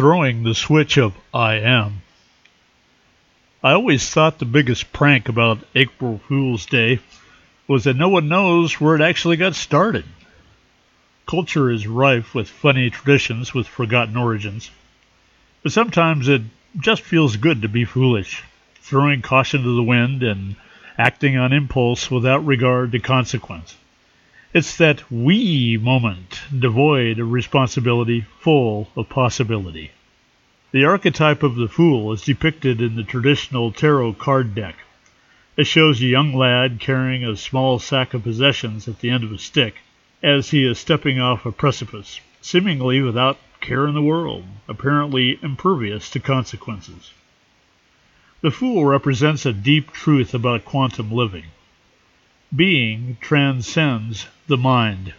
throwing the switch of I am. I always thought the biggest prank about April Fool's Day was that no one knows where it actually got started. Culture is rife with funny traditions with forgotten origins, but sometimes it just feels good to be foolish, throwing caution to the wind and acting on impulse without regard to consequence. It's that wee moment, devoid of responsibility, full of possibility. The archetype of the fool is depicted in the traditional tarot card deck. It shows a young lad carrying a small sack of possessions at the end of a stick as he is stepping off a precipice, seemingly without care in the world, apparently impervious to consequences. The fool represents a deep truth about quantum living. Being transcends the mind.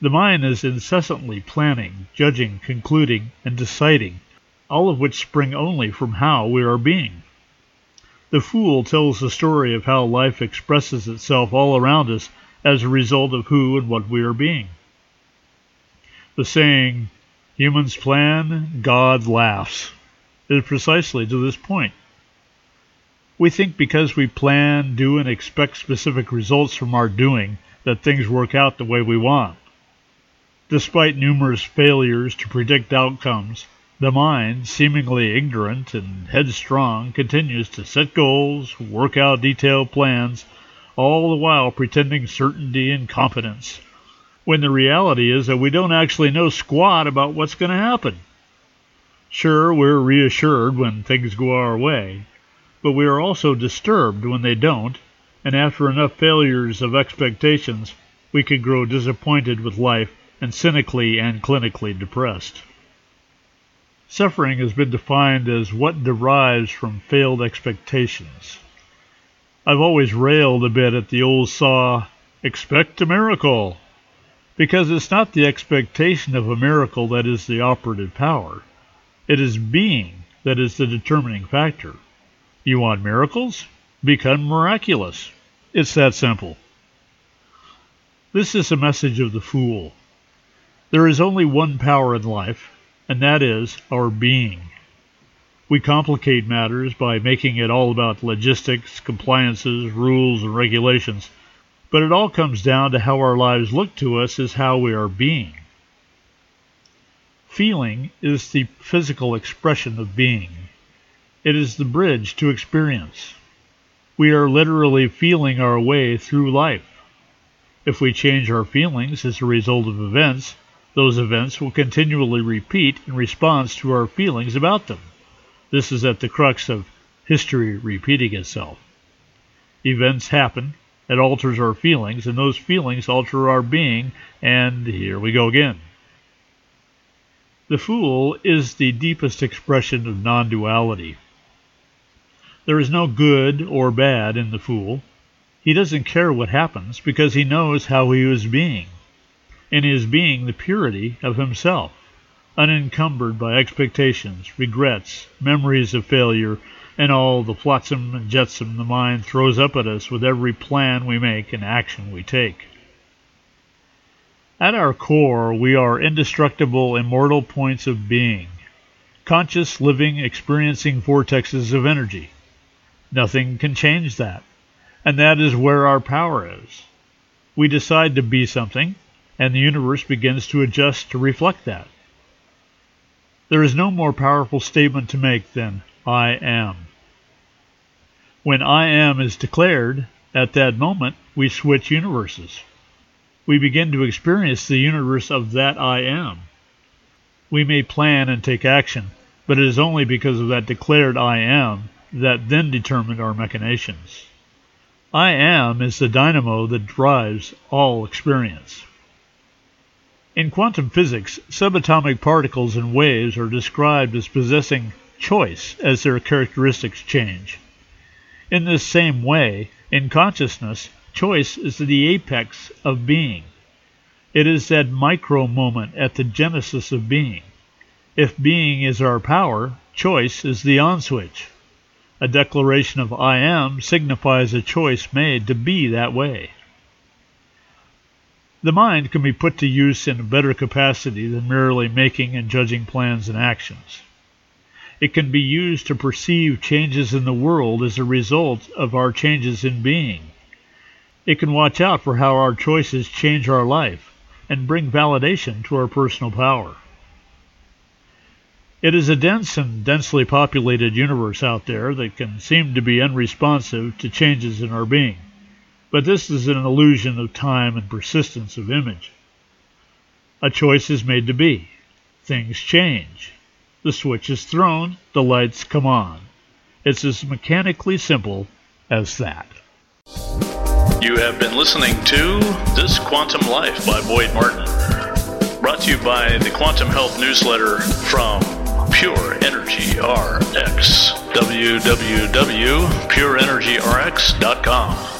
The mind is incessantly planning, judging, concluding, and deciding, all of which spring only from how we are being. The fool tells the story of how life expresses itself all around us as a result of who and what we are being. The saying, humans plan, God laughs, is precisely to this point. We think because we plan, do, and expect specific results from our doing that things work out the way we want. Despite numerous failures to predict outcomes, the mind, seemingly ignorant and headstrong, continues to set goals, work out detailed plans, all the while pretending certainty and confidence, when the reality is that we don't actually know squat about what's going to happen. Sure, we're reassured when things go our way, but we are also disturbed when they don't, and after enough failures of expectations, we can grow disappointed with life and cynically and clinically depressed. Suffering has been defined as what derives from failed expectations. I've always railed a bit at the old saw, expect a miracle, because it's not the expectation of a miracle that is the operative power. It is being that is the determining factor. You want miracles? Become miraculous. It's that simple. This is a message of the fool. There is only one power in life, and that is our being. We complicate matters by making it all about logistics, compliances, rules, and regulations, but it all comes down to how our lives look to us as how we are being. Feeling is the physical expression of being. It is the bridge to experience. We are literally feeling our way through life. If we change our feelings as a result of events, those events will continually repeat in response to our feelings about them. This is at the crux of history repeating itself. Events happen, it alters our feelings, and those feelings alter our being, and here we go again. The fool is the deepest expression of non duality. There is no good or bad in the fool. He doesn't care what happens because he knows how he is being. And he is being the purity of himself, unencumbered by expectations, regrets, memories of failure, and all the flotsam and jetsam the mind throws up at us with every plan we make and action we take. At our core, we are indestructible, immortal points of being, conscious, living, experiencing vortexes of energy. Nothing can change that. And that is where our power is. We decide to be something, and the universe begins to adjust to reflect that. There is no more powerful statement to make than I am. When I am is declared, at that moment we switch universes. We begin to experience the universe of that I am. We may plan and take action, but it is only because of that declared I am that then determined our machinations. I am is the dynamo that drives all experience. In quantum physics, subatomic particles and waves are described as possessing choice as their characteristics change. In this same way, in consciousness, choice is the apex of being. It is that micro moment at the genesis of being. If being is our power, choice is the on switch. A declaration of I am signifies a choice made to be that way. The mind can be put to use in a better capacity than merely making and judging plans and actions. It can be used to perceive changes in the world as a result of our changes in being. It can watch out for how our choices change our life and bring validation to our personal power. It is a dense and densely populated universe out there that can seem to be unresponsive to changes in our being. But this is an illusion of time and persistence of image. A choice is made to be. Things change. The switch is thrown, the lights come on. It's as mechanically simple as that. You have been listening to This Quantum Life by Boyd Martin. Brought to you by the Quantum Health newsletter from Pure Energy RX. www.pureenergyrx.com.